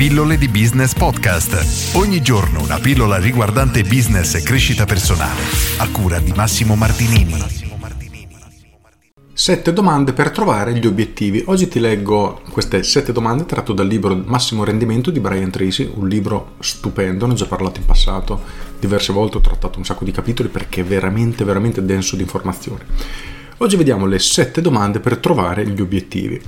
Pillole di Business Podcast. Ogni giorno una pillola riguardante business e crescita personale. A cura di Massimo Martinini. Sette domande per trovare gli obiettivi. Oggi ti leggo queste sette domande tratto dal libro Massimo Rendimento di Brian Tracy, un libro stupendo, ne ho già parlato in passato, diverse volte ho trattato un sacco di capitoli perché è veramente, veramente denso di informazioni. Oggi vediamo le sette domande per trovare gli obiettivi.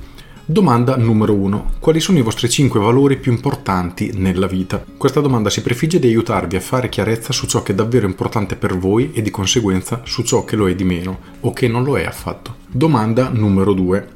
Domanda numero 1. Quali sono i vostri 5 valori più importanti nella vita? Questa domanda si prefigge di aiutarvi a fare chiarezza su ciò che è davvero importante per voi e di conseguenza su ciò che lo è di meno o che non lo è affatto. Domanda numero 2.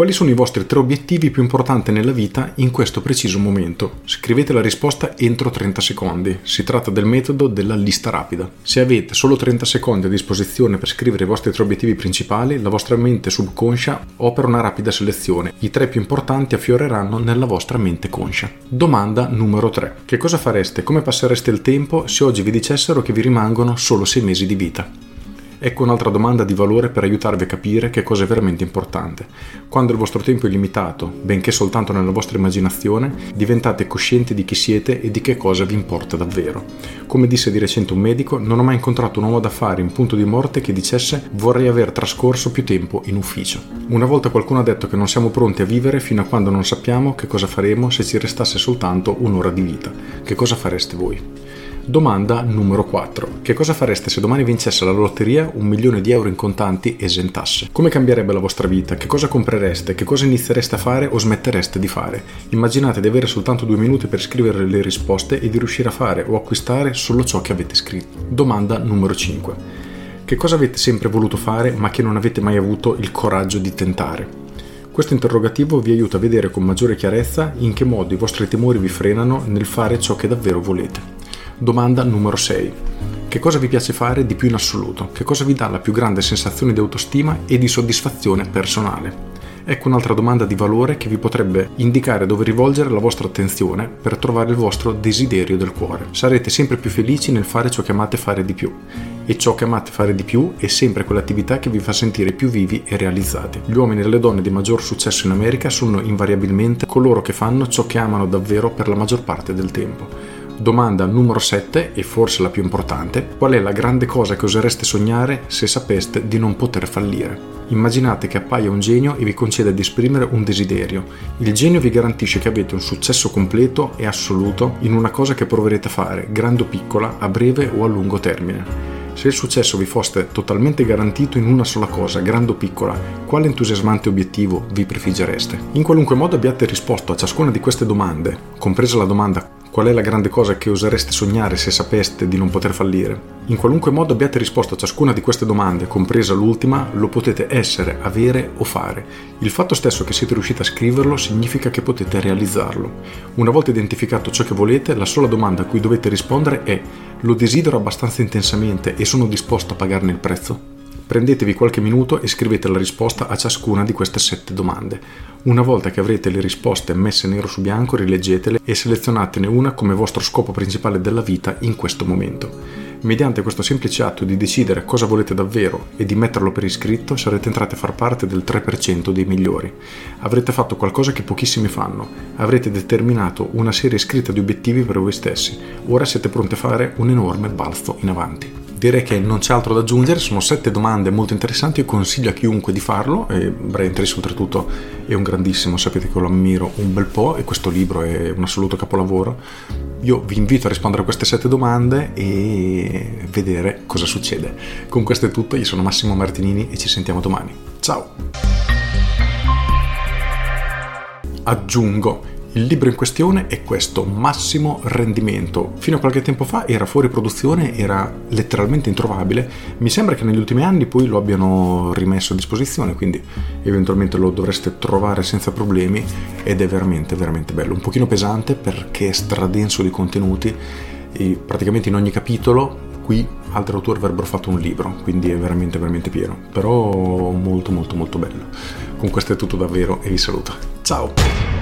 Quali sono i vostri tre obiettivi più importanti nella vita in questo preciso momento? Scrivete la risposta entro 30 secondi. Si tratta del metodo della lista rapida. Se avete solo 30 secondi a disposizione per scrivere i vostri tre obiettivi principali, la vostra mente subconscia opera una rapida selezione. I tre più importanti affioreranno nella vostra mente conscia. Domanda numero 3. Che cosa fareste? Come passereste il tempo se oggi vi dicessero che vi rimangono solo 6 mesi di vita? Ecco un'altra domanda di valore per aiutarvi a capire che cosa è veramente importante. Quando il vostro tempo è limitato, benché soltanto nella vostra immaginazione, diventate coscienti di chi siete e di che cosa vi importa davvero. Come disse di recente un medico, non ho mai incontrato un uomo d'affari in punto di morte che dicesse vorrei aver trascorso più tempo in ufficio. Una volta qualcuno ha detto che non siamo pronti a vivere fino a quando non sappiamo che cosa faremo se ci restasse soltanto un'ora di vita. Che cosa fareste voi? Domanda numero 4. Che cosa fareste se domani vincesse la lotteria un milione di euro in contanti esentasse? Come cambierebbe la vostra vita? Che cosa comprereste? Che cosa iniziereste a fare o smettereste di fare? Immaginate di avere soltanto due minuti per scrivere le risposte e di riuscire a fare o acquistare solo ciò che avete scritto. Domanda numero 5. Che cosa avete sempre voluto fare ma che non avete mai avuto il coraggio di tentare? Questo interrogativo vi aiuta a vedere con maggiore chiarezza in che modo i vostri timori vi frenano nel fare ciò che davvero volete. Domanda numero 6. Che cosa vi piace fare di più in assoluto? Che cosa vi dà la più grande sensazione di autostima e di soddisfazione personale? Ecco un'altra domanda di valore che vi potrebbe indicare dove rivolgere la vostra attenzione per trovare il vostro desiderio del cuore. Sarete sempre più felici nel fare ciò che amate fare di più e ciò che amate fare di più è sempre quell'attività che vi fa sentire più vivi e realizzati. Gli uomini e le donne di maggior successo in America sono invariabilmente coloro che fanno ciò che amano davvero per la maggior parte del tempo. Domanda numero 7 e forse la più importante, qual è la grande cosa che osereste sognare se sapeste di non poter fallire? Immaginate che appaia un genio e vi conceda di esprimere un desiderio. Il genio vi garantisce che avete un successo completo e assoluto in una cosa che proverete a fare, grande o piccola, a breve o a lungo termine. Se il successo vi fosse totalmente garantito in una sola cosa, grande o piccola, quale entusiasmante obiettivo vi prefiggereste? In qualunque modo abbiate risposto a ciascuna di queste domande, compresa la domanda Qual è la grande cosa che osereste sognare se sapeste di non poter fallire? In qualunque modo abbiate risposto a ciascuna di queste domande, compresa l'ultima, lo potete essere, avere o fare. Il fatto stesso che siete riusciti a scriverlo significa che potete realizzarlo. Una volta identificato ciò che volete, la sola domanda a cui dovete rispondere è lo desidero abbastanza intensamente e sono disposto a pagarne il prezzo? Prendetevi qualche minuto e scrivete la risposta a ciascuna di queste sette domande. Una volta che avrete le risposte messe nero su bianco, rileggetele e selezionatene una come vostro scopo principale della vita in questo momento. Mediante questo semplice atto di decidere cosa volete davvero e di metterlo per iscritto sarete entrati a far parte del 3% dei migliori. Avrete fatto qualcosa che pochissimi fanno, avrete determinato una serie scritta di obiettivi per voi stessi, ora siete pronti a fare un enorme balzo in avanti direi che non c'è altro da aggiungere, sono sette domande molto interessanti, io consiglio a chiunque di farlo, e Brian Tracy oltretutto è un grandissimo, sapete che lo ammiro un bel po' e questo libro è un assoluto capolavoro. Io vi invito a rispondere a queste sette domande e vedere cosa succede. Con questo è tutto, io sono Massimo Martinini e ci sentiamo domani. Ciao! Aggiungo il libro in questione è questo, Massimo Rendimento. Fino a qualche tempo fa era fuori produzione, era letteralmente introvabile. Mi sembra che negli ultimi anni poi lo abbiano rimesso a disposizione, quindi eventualmente lo dovreste trovare senza problemi ed è veramente, veramente bello. Un pochino pesante perché è stradenso di contenuti praticamente in ogni capitolo qui altri autori avrebbero fatto un libro, quindi è veramente, veramente pieno. Però molto, molto, molto bello. Con questo è tutto davvero e vi saluto. Ciao!